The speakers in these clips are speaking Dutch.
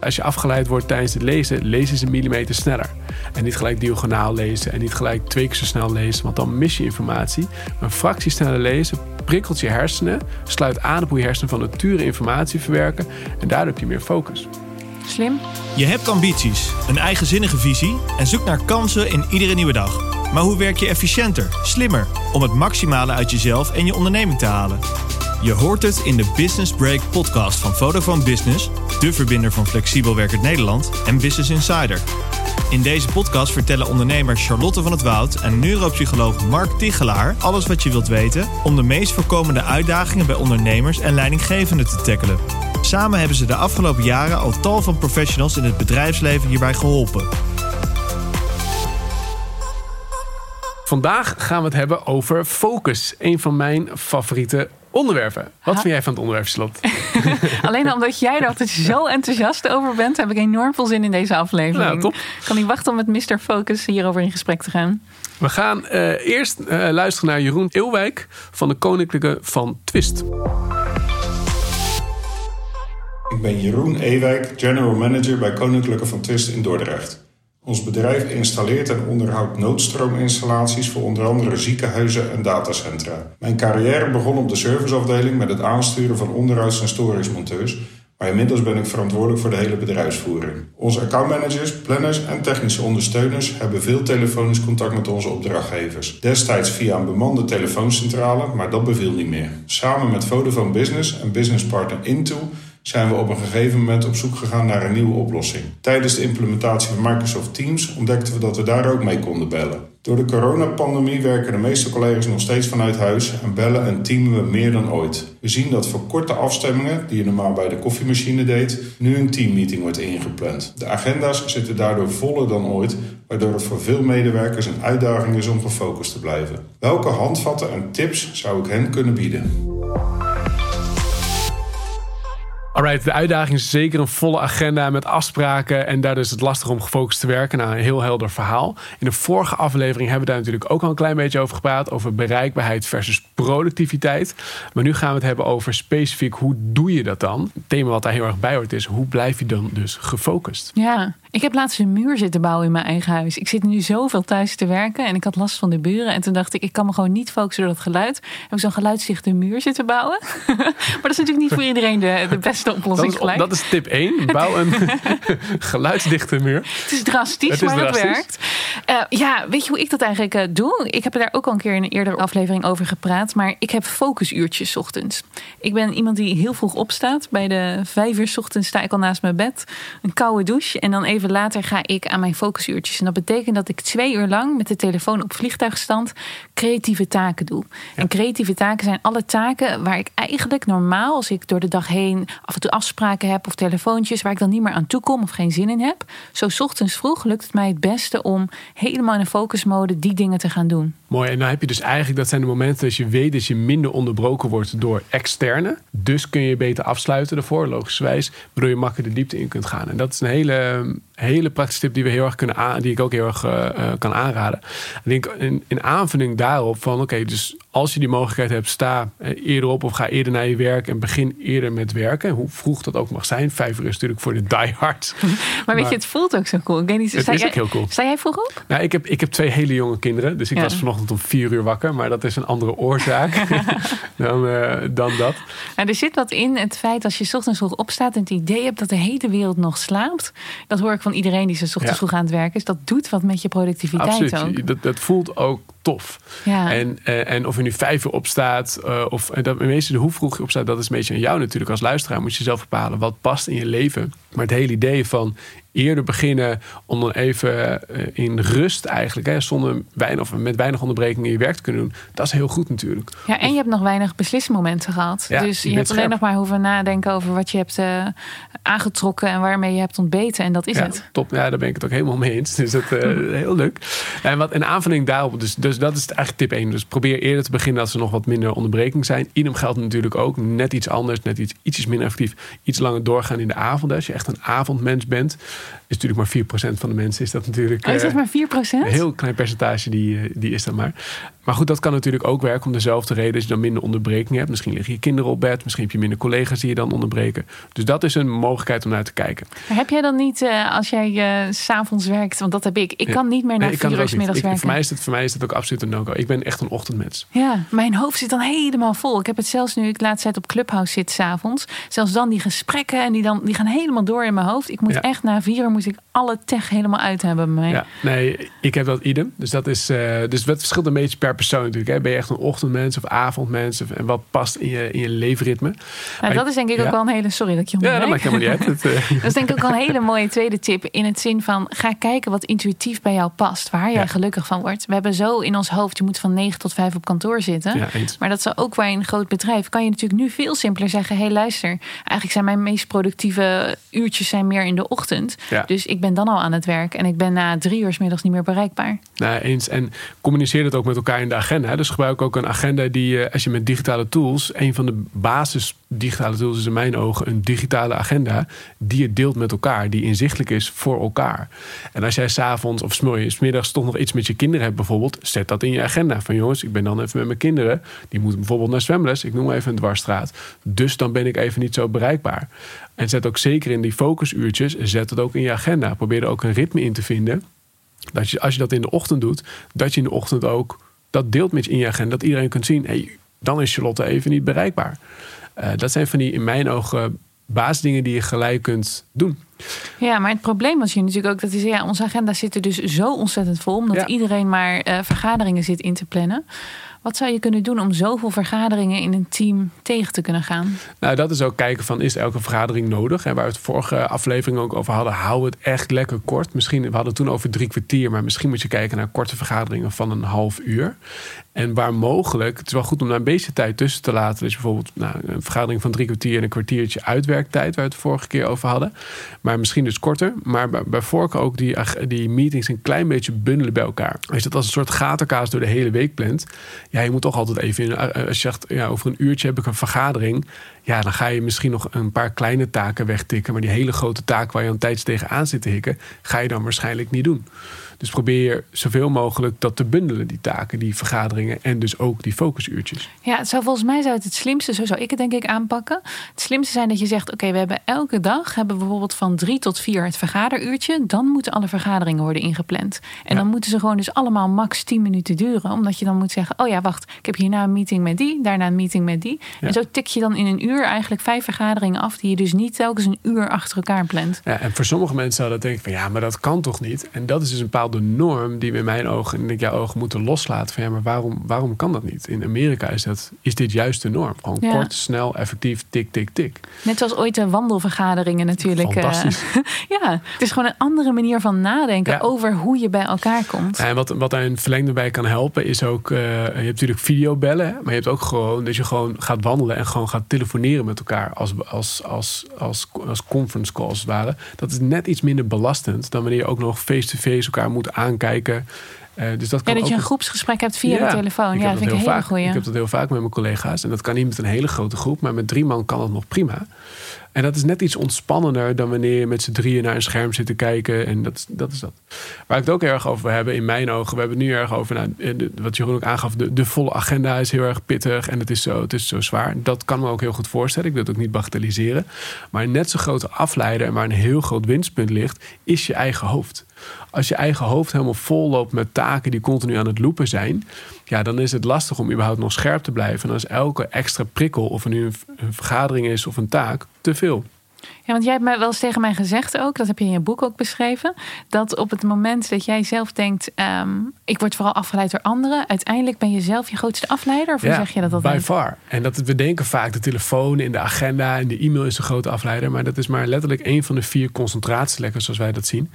Als je afgeleid wordt tijdens het lezen, lezen ze een millimeter sneller. En niet gelijk diagonaal lezen en niet gelijk twee keer zo snel lezen, want dan mis je informatie. Een fractie sneller lezen prikkelt je hersenen, sluit aan op hoe je hersenen van nature informatie verwerken en daardoor heb je meer focus. Slim. Je hebt ambities, een eigenzinnige visie en zoekt naar kansen in iedere nieuwe dag. Maar hoe werk je efficiënter, slimmer, om het maximale uit jezelf en je onderneming te halen? Je hoort het in de Business Break podcast van Vodafone Business, de verbinder van Flexibel Werkend Nederland en Business Insider. In deze podcast vertellen ondernemers Charlotte van het Woud en neuropsycholoog Mark Tichelaar alles wat je wilt weten om de meest voorkomende uitdagingen bij ondernemers en leidinggevenden te tackelen. Samen hebben ze de afgelopen jaren al tal van professionals in het bedrijfsleven hierbij geholpen. Vandaag gaan we het hebben over focus, een van mijn favoriete onderwerpen. Wat vind jij van het onderwerp, Slot? Alleen omdat jij er altijd zo enthousiast over bent, heb ik enorm veel zin in deze aflevering. Nou, top. Ik kan niet wachten om met Mr. Focus hierover in gesprek te gaan. We gaan uh, eerst uh, luisteren naar Jeroen Eelwijk van de Koninklijke van Twist. Ik ben Jeroen Ewijk, General Manager bij Koninklijke van Twist in Dordrecht. Ons bedrijf installeert en onderhoudt noodstroominstallaties voor onder andere ziekenhuizen en datacentra. Mijn carrière begon op de serviceafdeling met het aansturen van onderhouds- en storingsmonteurs, maar inmiddels ben ik verantwoordelijk voor de hele bedrijfsvoering. Onze accountmanagers, planners en technische ondersteuners hebben veel telefonisch contact met onze opdrachtgevers. Destijds via een bemande telefooncentrale, maar dat beviel niet meer. Samen met Vodafone Business en businesspartner Intel zijn we op een gegeven moment op zoek gegaan naar een nieuwe oplossing. Tijdens de implementatie van Microsoft Teams ontdekten we dat we daar ook mee konden bellen. Door de coronapandemie werken de meeste collega's nog steeds vanuit huis en bellen en teamen we meer dan ooit. We zien dat voor korte afstemmingen, die je normaal bij de koffiemachine deed, nu een teammeeting wordt ingepland. De agenda's zitten daardoor voller dan ooit, waardoor het voor veel medewerkers een uitdaging is om gefocust te blijven. Welke handvatten en tips zou ik hen kunnen bieden? Alright, de uitdaging is zeker een volle agenda met afspraken. En daardoor is het lastig om gefocust te werken. Nou, een heel helder verhaal. In de vorige aflevering hebben we daar natuurlijk ook al een klein beetje over gepraat. Over bereikbaarheid versus productiviteit. Maar nu gaan we het hebben over specifiek hoe doe je dat dan? Het thema wat daar heel erg bij hoort is hoe blijf je dan dus gefocust? Ja, ik heb laatst een muur zitten bouwen in mijn eigen huis. Ik zit nu zoveel thuis te werken en ik had last van de buren. En toen dacht ik, ik kan me gewoon niet focussen door dat geluid. Heb ik zo'n geluidsdichte muur zitten bouwen. maar dat is natuurlijk niet voor iedereen de, de beste oplossing. Dat is, dat is tip 1. Bouw een geluidsdichte muur. Het is drastisch, het is maar drastisch. het werkt. Uh, ja, weet je hoe ik dat eigenlijk uh, doe? Ik heb er daar ook al een keer in een eerdere aflevering over gepraat. Maar ik heb focusuurtjes ochtends. Ik ben iemand die heel vroeg opstaat. Bij de vijf uur ochtends sta ik al naast mijn bed. Een koude douche en dan even even later ga ik aan mijn focusuurtjes. En dat betekent dat ik twee uur lang met de telefoon op vliegtuigstand creatieve taken doe. En creatieve taken zijn alle taken waar ik eigenlijk normaal, als ik door de dag heen af en toe afspraken heb of telefoontjes waar ik dan niet meer aan toe kom of geen zin in heb. Zo ochtends vroeg lukt het mij het beste om helemaal in een focusmode die dingen te gaan doen. Mooi. En dan heb je dus eigenlijk, dat zijn de momenten dat je weet dat je minder onderbroken wordt door externe. Dus kun je beter afsluiten ervoor, logischerwijs, waardoor je makkelijker de diepte in kunt gaan. En dat is een hele hele praktische tip die we heel erg kunnen aan, die ik ook heel erg uh, kan aanraden. Ik denk in, in aanvulling daarop van oké, dus als je die mogelijkheid hebt, sta eh, eerder op of ga eerder naar je werk en begin eerder met werken. Hoe vroeg dat ook mag zijn. Vijf uur is natuurlijk voor de diehard. Maar, weet je, het voelt ook zo cool. Ik weet niet, het is ook heel cool. Sta jij vroeg op? Nou, ik heb, ik heb twee hele jonge kinderen. Dus ik was vanochtend om vier uur wakker. Maar dat is een andere oorzaak dan, uh, dan dat. Nou, er zit wat in het feit als je ochtends vroeg opstaat en het idee hebt dat de hele wereld nog slaapt. Dat hoor ik van iedereen die zo ochtends vroeg aan het werken is. Dat doet wat met je productiviteit Absoluut. Dat, dat voelt ook tof. Ja. En, uh, en of je nu vijf uur opstaat, uh, of dat, meeste hoe vroeg je opstaat, dat is een beetje aan jou natuurlijk als luisteraar. Moet je zelf bepalen wat past in je leven. Maar het hele idee van eerder beginnen om dan even uh, in rust eigenlijk, hè, zonder weinig of met weinig onderbrekingen je werk te kunnen doen, dat is heel goed natuurlijk. Ja, en je hebt nog weinig beslismomenten gehad. Ja, dus je, je hebt alleen nog maar hoeven nadenken over wat je hebt uh, aangetrokken en waarmee je hebt ontbeten. En dat is ja, het. Top, ja, daar ben ik het ook helemaal mee eens. Dus dat uh, heel leuk. En wat een aanvulling daarop, dus, dus dat is eigenlijk tip 1. Dus probeer eerder te beginnen als er nog wat minder onderbreking zijn. Idem geldt natuurlijk ook. Net iets anders, net iets, ietsjes minder actief. Iets langer doorgaan in de avond. Als je echt een avondmens bent, is natuurlijk maar 4% van de mensen is dat natuurlijk. Oh, is dat maar 4%? Een heel klein percentage die, die is dat maar. Maar goed, dat kan natuurlijk ook werken om dezelfde reden dat je dan minder onderbreking hebt. Misschien liggen je kinderen op bed, misschien heb je minder collega's die je dan onderbreken. Dus dat is een mogelijkheid om naar te kijken. Maar heb jij dan niet, uh, als jij uh, s'avonds werkt, want dat heb ik. Ik kan niet meer naar nee, vier uur middags werken. Voor mij, is het, voor mij is het ook absoluut een no-go. Ik ben echt een ochtendmens. Ja, mijn hoofd zit dan helemaal vol. Ik heb het zelfs nu ik laatst tijd op Clubhouse zit s'avonds. Zelfs dan die gesprekken en die, dan, die gaan helemaal door in mijn hoofd. Ik moet echt na vier uur moet ik alle tech helemaal uit hebben bij mij. Ja, nee, ik heb dat idem. Dus dat is, uh, dus het verschilt een beetje per persoon natuurlijk. Hè. Ben je echt een ochtendmens of avondmens? en wat past in je, in je leefritme? Nou, dat is denk ik ook wel een hele... Sorry dat ik je onderbreek. Ja, dat maakt helemaal niet uit. Eh, dat is denk ik ook wel een hele mooie tweede tip. In het zin van, ga kijken wat intuïtief bij jou past. Waar jij gelukkig van wordt. We hebben zo in ons hoofd, je moet van 9 tot 5 op kantoor zitten. maar dat is ook bij een groot bedrijf. Kan je natuurlijk nu veel simpeler zeggen, hé hey, luister. Eigenlijk zijn mijn meest productieve uurtjes zijn meer in de ochtend. Dus ik ben dan al aan het werk. En ik ben na drie uur middags niet meer bereikbaar. Nou, eens. En communiceer het ook met elkaar in de agenda. Dus gebruik ook een agenda die, als je met digitale tools, een van de basis digitale tools is in mijn ogen een digitale agenda die je deelt met elkaar, die inzichtelijk is voor elkaar. En als jij s'avonds of smiddags toch nog iets met je kinderen hebt bijvoorbeeld, zet dat in je agenda. Van jongens, ik ben dan even met mijn kinderen, die moeten bijvoorbeeld naar zwemles, ik noem even een dwarsstraat. Dus dan ben ik even niet zo bereikbaar. En zet ook zeker in die focusuurtjes, zet het ook in je agenda. Probeer er ook een ritme in te vinden. Dat je, als je dat in de ochtend doet, dat je in de ochtend ook dat deelt met je in je agenda. Dat iedereen kunt zien, hey, dan is Charlotte even niet bereikbaar. Uh, dat zijn van die, in mijn ogen, basisdingen die je gelijk kunt doen. Ja, maar het probleem was hier natuurlijk ook dat is, ja, onze agenda zit er dus zo ontzettend vol, omdat iedereen maar uh, vergaderingen zit in te plannen. Wat zou je kunnen doen om zoveel vergaderingen in een team tegen te kunnen gaan? Nou, dat is ook kijken van is elke vergadering nodig? En waar we het vorige aflevering ook over hadden, hou het echt lekker kort. Misschien, we hadden het toen over drie kwartier, maar misschien moet je kijken naar korte vergaderingen van een half uur. En waar mogelijk, het is wel goed om daar een beetje tijd tussen te laten. Dus bijvoorbeeld nou, een vergadering van drie kwartier en een kwartiertje uitwerktijd, waar we het vorige keer over hadden. Maar misschien dus korter. Maar bij, voorkeur ook die, die meetings een klein beetje bundelen bij elkaar. Als je dat als een soort gatenkaas door de hele week plant, ja, je moet toch altijd even in. Eh, als je zegt, ja, over een uurtje heb ik een vergadering. Ja, dan ga je misschien nog een paar kleine taken wegtikken. Maar die hele grote taak waar je een tijd tegenaan zit te hikken, ga je dan waarschijnlijk niet doen. Dus probeer zoveel mogelijk dat te bundelen, die taken, die vergaderingen en dus ook die focusuurtjes. Ja, het zou volgens mij zou het het slimste, zo zou ik het denk ik aanpakken. Het slimste zijn dat je zegt: oké, we hebben elke dag hebben we bijvoorbeeld van drie tot vier het vergaderuurtje. Dan moeten alle vergaderingen worden ingepland. En dan moeten ze gewoon dus allemaal max 10 minuten duren. Omdat je dan moet zeggen: oh ja, wacht, ik heb hierna een meeting met die, daarna een meeting met die. En zo tik je dan in een uur eigenlijk vijf vergaderingen af die je dus niet telkens een uur achter elkaar plant. Ja, en voor sommige mensen zou dat denken van ja, maar dat kan toch niet? En dat is dus een bepaalde norm die we in mijn ogen en in jouw ogen moeten loslaten. Van ja, maar waarom, waarom kan dat niet? In Amerika is, dat, is dit juist de norm. Gewoon kort, snel, effectief, tik, tik, tik. Net zoals ooit de wandelvergaderingen natuurlijk. Eh, Fantastisch. ja, het is gewoon een andere manier van nadenken over hoe je bij elkaar komt. En wat, wat daar een verlengde bij kan helpen is ook, uh, je hebt natuurlijk videobellen, maar je hebt ook gewoon dat je gewoon gaat wandelen en gewoon gaat telefoneren met elkaar als, als, als, als, als conference calls als het ware. Dat is net iets minder belastend dan wanneer je ook nog face-to-face elkaar moet aankijken. Uh, dus dat kan ja, dat je een groepsgesprek hebt via de telefoon. Ja, dat vind ik heel vaak. Ik heb dat heel vaak met mijn collega's. En dat kan niet met een hele grote groep, maar met drie man kan dat nog prima. En dat is net iets ontspannender dan wanneer je met z'n drieën naar een scherm zit te kijken. En dat, dat is dat. Waar ik het ook erg over hebben, in mijn ogen, we hebben het nu erg over, nou, wat Jeroen ook aangaf, de, de volle agenda is heel erg pittig en het is, zo, het is zo zwaar. Dat kan me ook heel goed voorstellen. Ik wil het ook niet bagatelliseren. Maar net zo grote afleider en waar een heel groot winstpunt ligt, is je eigen hoofd. Als je eigen hoofd helemaal vol loopt met taken die continu aan het lopen zijn, ja, dan is het lastig om überhaupt nog scherp te blijven. En als elke extra prikkel, of er nu een vergadering is of een taak, te veel. Ja, want jij hebt mij wel eens tegen mij gezegd ook, dat heb je in je boek ook beschreven, dat op het moment dat jij zelf denkt, ehm, ik word vooral afgeleid door anderen, uiteindelijk ben je zelf je grootste afleider? Of hoe zeg je dat altijd? By far. En dat we denken vaak de telefoon in de agenda en de e-mail is een grote afleider, maar dat is maar letterlijk een van de vier concentratielekkers zoals wij dat zien.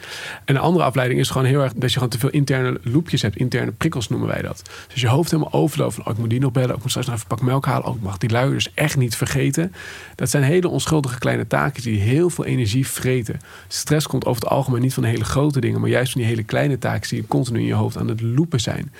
En een andere afleiding is gewoon heel erg dat je gewoon te veel interne loopjes hebt, interne prikkels noemen wij dat. Dus je hoofd helemaal overloopt van, oh, ik moet die nog bellen, oh, ik moet straks nog even een pak melk halen, oh, ik mag die luiers echt niet vergeten. Dat zijn hele onschuldige kleine taken die heel veel energie vreten. Stress komt over het algemeen niet van de hele grote dingen, maar juist van die hele kleine taken die continu in je hoofd aan het loepen zijn.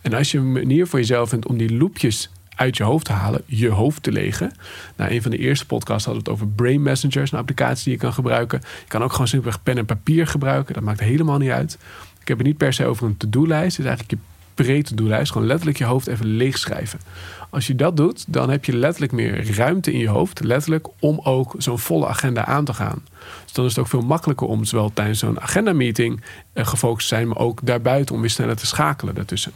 En als je een manier voor jezelf vindt om die loopjes uit je hoofd te halen, je hoofd te legen. Nou, een van de eerste podcasts hadden we het over Brain Messengers, een applicatie die je kan gebruiken. Je kan ook gewoon simpelweg pen en papier gebruiken, dat maakt helemaal niet uit. Ik heb het niet per se over een to-do-lijst, het is eigenlijk je concrete doellijst. Gewoon letterlijk je hoofd even leeg schrijven. Als je dat doet, dan heb je letterlijk meer ruimte in je hoofd, letterlijk, om ook zo'n volle agenda aan te gaan. Dus dan is het ook veel makkelijker om zowel tijdens zo'n agenda-meeting eh, gefocust te zijn, maar ook daarbuiten om weer sneller te schakelen daartussen.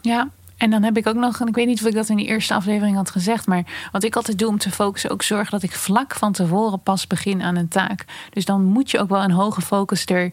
Ja, en dan heb ik ook nog, en ik weet niet of ik dat in die eerste aflevering had gezegd, maar wat ik altijd doe om te focussen, ook zorgen dat ik vlak van tevoren pas begin aan een taak. Dus dan moet je ook wel een hoge focus er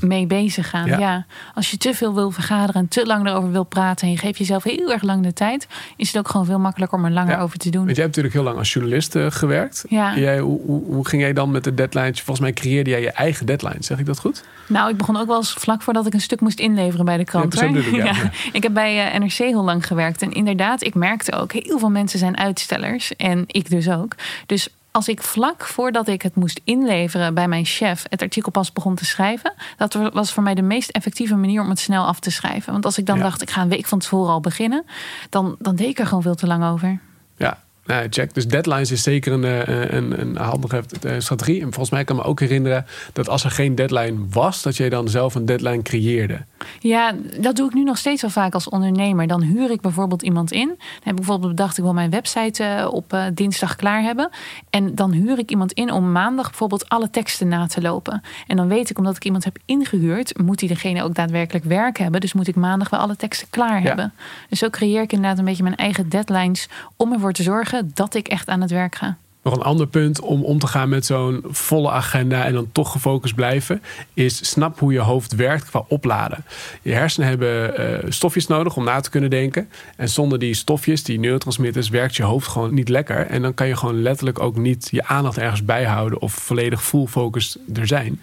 mee bezig gaan. Ja. Als je te veel wil vergaderen en te lang erover wil praten en je geeft jezelf heel erg lang de tijd, is het ook gewoon veel makkelijker om er langer over te doen. Want jij hebt natuurlijk heel lang als journalist uh, gewerkt. Ja. Jij, hoe, hoe, hoe, ging jij dan met de deadlines? Volgens mij creëerde jij je eigen deadline. Zeg ik dat goed? Nou, ik begon ook wel eens vlak voordat ik een stuk moest inleveren bij de krant. Ja, ik, ja. ik heb bij uh, NRC heel lang gewerkt. En inderdaad, ik merkte ook, heel veel mensen zijn uitstellers. En ik dus ook. Dus als ik vlak voordat ik het moest inleveren bij mijn chef het artikel pas begon te schrijven, dat was voor mij de meest effectieve manier om het snel af te schrijven. Want als ik dan dacht, ik ga een week van tevoren al beginnen, dan, dan deed ik er gewoon veel te lang over. Ja, nou, check. Dus deadlines is zeker een, eh, een, een handige eh, strategie. En volgens mij kan me ook herinneren dat als er geen deadline was, dat jij dan zelf een deadline creëerde. Ja, dat doe ik nu nog steeds wel vaak als ondernemer. Dan huur ik bijvoorbeeld iemand in. Dan heb ik bijvoorbeeld bedacht, ik wil mijn website op dinsdag klaar hebben. En dan huur ik iemand in om maandag bijvoorbeeld alle teksten na te lopen. En dan weet ik, omdat ik iemand heb ingehuurd, moet die degene ook daadwerkelijk werk hebben. Dus moet ik maandag wel alle teksten klaar hebben. Dus zo creëer ik inderdaad een beetje mijn eigen deadlines om ervoor te zorgen dat ik echt aan het werk ga. Nog een ander punt om om te gaan met zo'n volle agenda en dan toch gefocust blijven, is snap hoe je hoofd werkt qua opladen. Je hersenen hebben uh, stofjes nodig om na te kunnen denken. En zonder die stofjes, die neurotransmitters, werkt je hoofd gewoon niet lekker. En dan kan je gewoon letterlijk ook niet je aandacht ergens bijhouden of volledig full focus er zijn.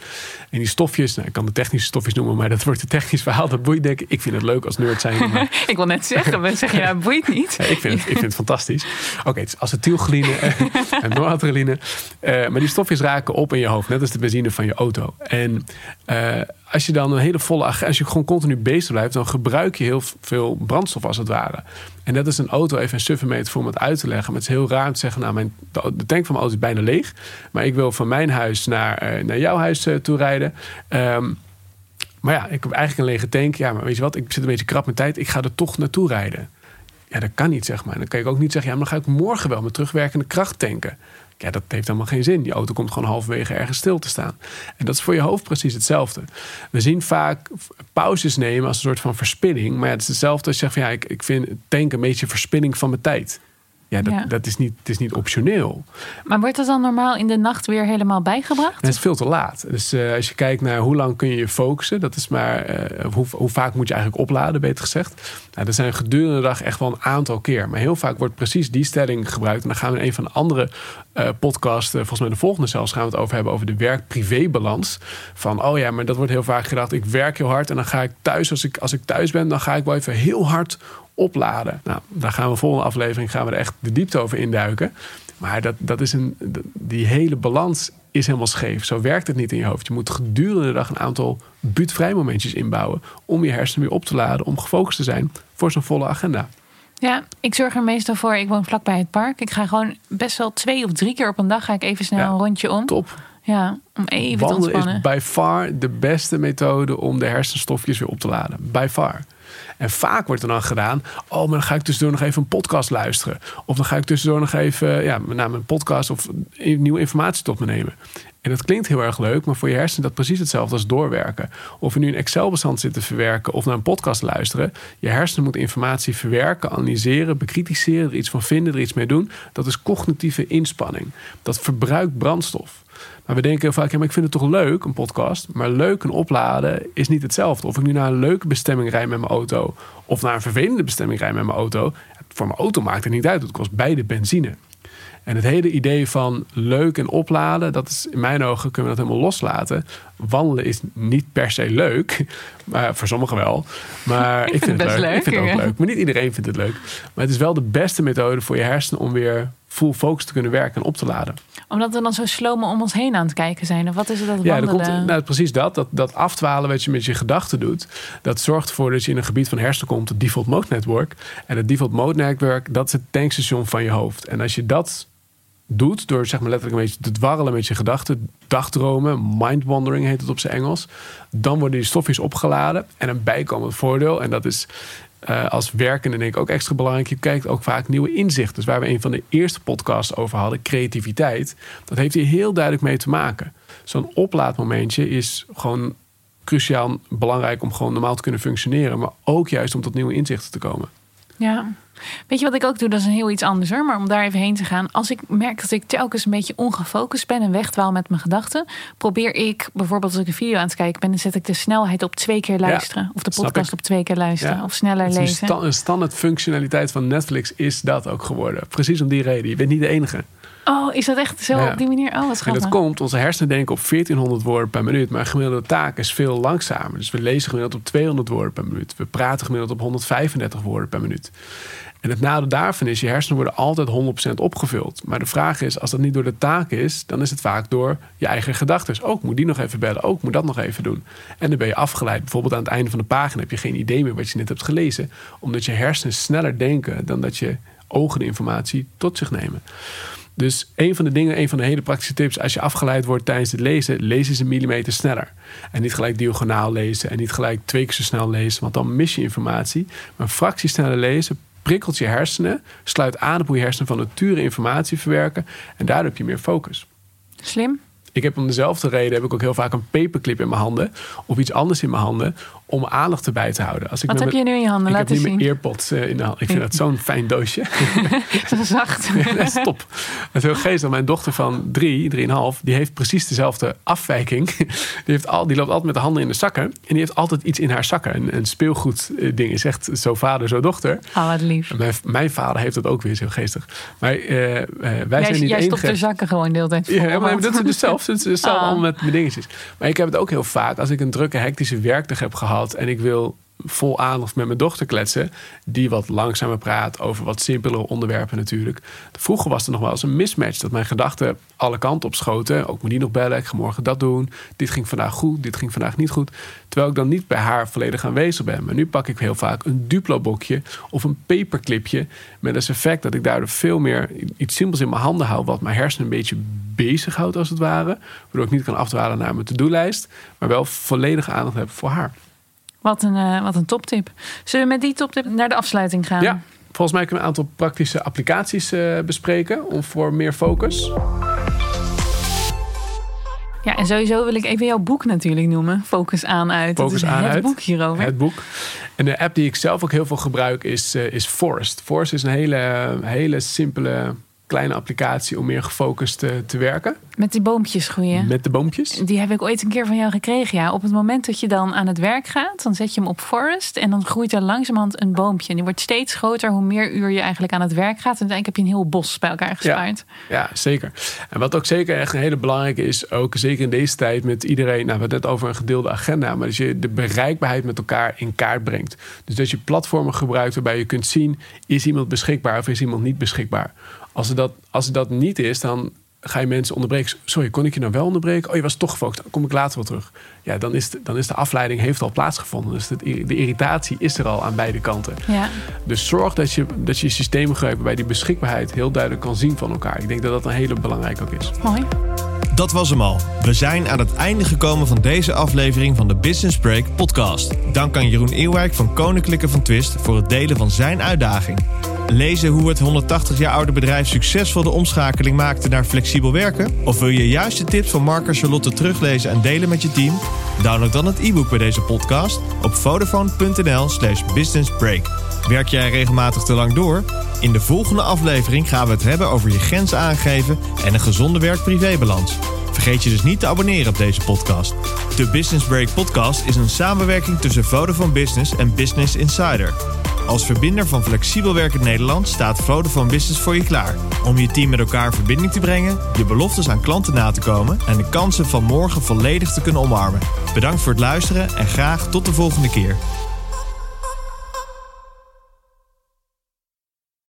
En die stofjes, nou, ik kan de technische stofjes noemen, maar dat wordt een technisch verhaal. Dat boeit denk ik. Ik vind het leuk als nerd zijn. Maar... ik wil net zeggen, we zeggen ja, boeit niet. ik, vind het, ik vind het fantastisch. Oké, okay, het is acetylcholine en Uh, maar die stofjes raken op in je hoofd, net als de benzine van je auto. En uh, als je dan een hele volle als je gewoon continu bezig blijft, dan gebruik je heel veel brandstof als het ware. En dat is een auto, even een suffe metafoor om het uit te leggen. Maar het is heel raar om te zeggen, nou, mijn, de tank van mijn auto is bijna leeg. Maar ik wil van mijn huis naar, uh, naar jouw huis toe rijden. Um, maar ja, ik heb eigenlijk een lege tank. Ja, maar weet je wat, ik zit een beetje krap met tijd. Ik ga er toch naartoe rijden. Ja, dat kan niet, zeg maar. Dan kan ik ook niet zeggen, ja, maar dan ga ik morgen wel met terugwerkende kracht tanken. Ja, dat heeft helemaal geen zin. Die auto komt gewoon halverwege ergens stil te staan. En dat is voor je hoofd precies hetzelfde. We zien vaak pauzes nemen als een soort van verspilling. Maar ja, het is hetzelfde als je zegt van ja, ik, ik vind tanken een beetje verspilling van mijn tijd. Ja, dat, dat is, niet, het is niet optioneel. Maar wordt dat dan normaal in de nacht weer helemaal bijgebracht? Het is veel te laat. Dus uh, als je kijkt naar hoe lang kun je je focussen, dat is maar uh, hoe, hoe, vaak moet je eigenlijk opladen, beter gezegd. Nou, dat zijn gedurende de dag echt wel een aantal keer. Maar heel vaak wordt precies die stelling gebruikt. En dan gaan we in een van de andere uh, podcasts, volgens mij de volgende zelfs, gaan we het over hebben over de werk-privé-balans. Van oh ja, maar dat wordt heel vaak gedacht. Ik werk heel hard en dan ga ik thuis, als ik, als ik thuis ben, dan ga ik wel even heel hard opladen. Nou, daar gaan we volgende aflevering gaan we er echt de diepte over induiken. Maar dat, dat is een, die hele balans is helemaal scheef. Zo werkt het niet in je hoofd. Je moet gedurende de dag een aantal buurtvrijmomentjes inbouwen om je hersenen weer op te laden, om gefocust te zijn voor zo'n volle agenda. Ja, ik zorg er meestal voor. Ik woon vlakbij het park. Ik ga gewoon best wel twee of drie keer op een dag ga ik even snel een rondje om. Top. Ja, om even Wandelen te ontspannen. is by far de beste methode om de hersenstofjes weer op te laden. By far. En vaak wordt er dan gedaan: oh, maar dan ga ik tussendoor nog even een podcast luisteren. Of dan ga ik tussendoor nog even ja, naar mijn podcast of nieuwe informatie tot me nemen. En dat klinkt heel erg leuk, maar voor je hersenen is dat precies hetzelfde als doorwerken. Of je nu een Excel-bestand zit te verwerken of naar een podcast luisteren. Je hersenen moeten informatie verwerken, analyseren, bekritiseren, er iets van vinden, er iets mee doen. Dat is cognitieve inspanning. Dat verbruikt brandstof. Maar we denken heel vaak, ja, maar ik vind het toch leuk, een podcast. Maar leuk en opladen is niet hetzelfde. Of ik nu naar een leuke bestemming rijd met mijn auto... of naar een vervelende bestemming rijd met mijn auto... voor mijn auto maakt het niet uit. Het kost beide benzine. En het hele idee van leuk en opladen, dat is in mijn ogen kunnen we dat helemaal loslaten. Wandelen is niet per se leuk, maar voor sommigen wel. Maar ik, vind, het, leuk. leuk. Ik vind het ook leuk. Maar niet iedereen vindt het leuk. Maar het is wel de beste methode voor je hersenen om weer full focus te kunnen werken en op te laden. Omdat we dan zo slomen om ons heen aan het kijken zijn. Of wat is het dat Ja, komt, nou, precies dat, dat. Dat afdwalen wat je met je gedachten doet. Dat zorgt ervoor dat je in een gebied van hersenen komt. Het default mode network. En het default mode network, dat is het tankstation van je hoofd. En als je dat doet, door zeg maar letterlijk een beetje te dwarrelen met je gedachten, dagdromen, mindwandering heet het op zijn Engels, dan worden die stofjes opgeladen. En een bijkomend voordeel, en dat is uh, als werkende denk ik ook extra belangrijk. Je kijkt ook vaak nieuwe inzichten. Dus waar we een van de eerste podcasts over hadden, creativiteit. Dat heeft hier heel duidelijk mee te maken. Zo'n oplaadmomentje is gewoon cruciaal belangrijk om gewoon normaal te kunnen functioneren. Maar ook juist om tot nieuwe inzichten te komen. Ja. Weet je wat ik ook doe? Dat is een heel iets anders hoor. Maar om daar even heen te gaan. Als ik merk dat ik telkens een beetje ongefocust ben en wegdwaal met mijn gedachten. Probeer ik bijvoorbeeld als ik een video aan het kijken ben. Dan zet ik de snelheid op twee keer luisteren. of de podcast op twee keer luisteren. Of sneller lezen. Een standaard functionaliteit van Netflix is dat ook geworden. Precies om die reden. Je bent niet de enige. Oh, is dat echt zo op die manier? Oh, wat En dat komt, onze hersenen denken op 1400 woorden per minuut. Maar gemiddelde taak is veel langzamer. Dus we lezen gemiddeld op 200 woorden per minuut. We praten gemiddeld op 135 woorden per minuut. En het nadeel daarvan is, je hersenen worden altijd 100% opgevuld. Maar de vraag is, als dat niet door de taak is, dan is het vaak door je eigen gedachten. Ook oh, moet die nog even bellen, ook oh, moet dat nog even doen. En dan ben je afgeleid. Bijvoorbeeld aan het einde van de pagina heb je geen idee meer wat je net hebt gelezen. Omdat je hersenen sneller denken dan dat je ogen de informatie tot zich nemen. Dus een van de dingen, een van de hele praktische tips, als je afgeleid wordt tijdens het lezen, lees eens een millimeter sneller. En niet gelijk diagonaal lezen en niet gelijk twee keer zo snel lezen, want dan mis je informatie. Maar een fractie sneller lezen prikkelt je hersenen, sluit aan op hoe je hersenen van nature informatie verwerken en daardoor heb je meer focus. Slim. Ik heb om dezelfde reden heb ik ook heel vaak een paperclip in mijn handen of iets anders in mijn handen om aandacht erbij te houden. Als ik Wat heb je nu in je handen? Ik Laat heb nu mijn earpods uh, in de hand. Ik vind dat zo'n fijn doosje. zo zacht. dat is top. Is heel geestig. Mijn dochter van drie, drieënhalf, die heeft precies dezelfde afwijking. Die, heeft al, die loopt altijd met de handen in de zakken. En die heeft altijd iets in haar zakken. Een, een speelgoed eh, ding is echt zo vader, zo dochter. Oh, wat lief. Mijn, mijn, vader heeft dat ook weer, zo geestig. Maar uh, wij jij, zijn niet Jij stopt de zakken gewoon de hele tijd vol. Ja, maar dat is dus zelf. Het is zelf ah. allemaal met mijn dingetjes. Maar ik heb het ook heel vaak. Als ik een drukke, hectische werkdag heb gehad en ik wil vol aandacht met mijn dochter kletsen, die wat langzamer praat over wat simpelere onderwerpen natuurlijk. Vroeger was er nog wel eens een mismatch dat mijn gedachten alle kanten op schoten. Ook moet die nog bellen, ik ga morgen dat doen. Dit ging vandaag goed, dit ging vandaag niet goed. Terwijl ik dan niet bij haar volledig aanwezig ben. Maar nu pak ik heel vaak een Duplo-bokje of een paperclipje met als effect dat ik daardoor veel meer iets simpels in mijn handen hou, wat mijn hersenen een beetje bezighoudt als het ware. Waardoor ik niet kan afdwalen naar mijn to-do-lijst, maar wel volledige aandacht heb voor haar. Wat een, uh, wat een toptip. Zullen we met die toptip naar de afsluiting gaan? Ja, volgens mij kunnen we een aantal praktische applicaties uh, bespreken om voor meer focus. Ja, en sowieso wil ik even jouw boek natuurlijk noemen. Focus aan uit. Focus aan het uit. boek hierover. Het boek. En de app die ik zelf ook heel veel gebruik is, uh, is Forest. Forest is een hele, hele simpele kleine applicatie om meer gefocust te, eh, te werken. Met die boompjes groeien? Met de boompjes. Die heb ik ooit een keer van jou gekregen. Ja. Op het moment dat je dan aan het werk gaat, dan zet je hem op forest. En dan groeit er langzamerhand een boompje. En die wordt steeds groter hoe meer uur je eigenlijk aan het werk gaat. En uiteindelijk heb je een heel bos bij elkaar gespaard. Ja, ja, zeker. En wat ook zeker echt een hele belangrijke is, ook zeker in deze tijd met iedereen. Nou, we hebben het net over een gedeelde agenda. Maar dat je de bereikbaarheid met elkaar in kaart brengt. Dus dat je platformen gebruikt waarbij je kunt zien, is iemand beschikbaar of is iemand niet beschikbaar. Als het, dat, als het dat niet is, dan ga je mensen onderbreken. Sorry, kon ik je nou wel onderbreken? Oh, je was toch gefocust. Dan kom ik later wel terug. Ja, dan is de, dan is de afleiding heeft al plaatsgevonden. Dus de, de irritatie is er al aan beide kanten. Ja. Dus zorg dat je, dat je systemen gebruikt waarbij die beschikbaarheid heel duidelijk kan zien van elkaar. Ik denk dat dat een hele belangrijke ook is. Mooi. Dat was hem al. We zijn aan het einde gekomen van deze aflevering van de Business Break podcast. Dank aan Jeroen Eerwijk van Koninklijke van Twist voor het delen van zijn uitdaging. Lezen hoe het 180 jaar oude bedrijf succesvol de omschakeling maakte naar flexibel werken? Of wil je juist de tips van Mark en Charlotte teruglezen en delen met je team? Download dan het e-book bij deze podcast op vodafone.nl slash businessbreak. Werk jij regelmatig te lang door? In de volgende aflevering gaan we het hebben over je grenzen aangeven en een gezonde werk-privébalans. Vergeet je dus niet te abonneren op deze podcast. De Business Break podcast is een samenwerking tussen Vodafone Business en Business Insider. Als verbinder van flexibel werken Nederland staat Vodafone Business voor je klaar. Om je team met elkaar in verbinding te brengen, je beloftes aan klanten na te komen en de kansen van morgen volledig te kunnen omarmen. Bedankt voor het luisteren en graag tot de volgende keer.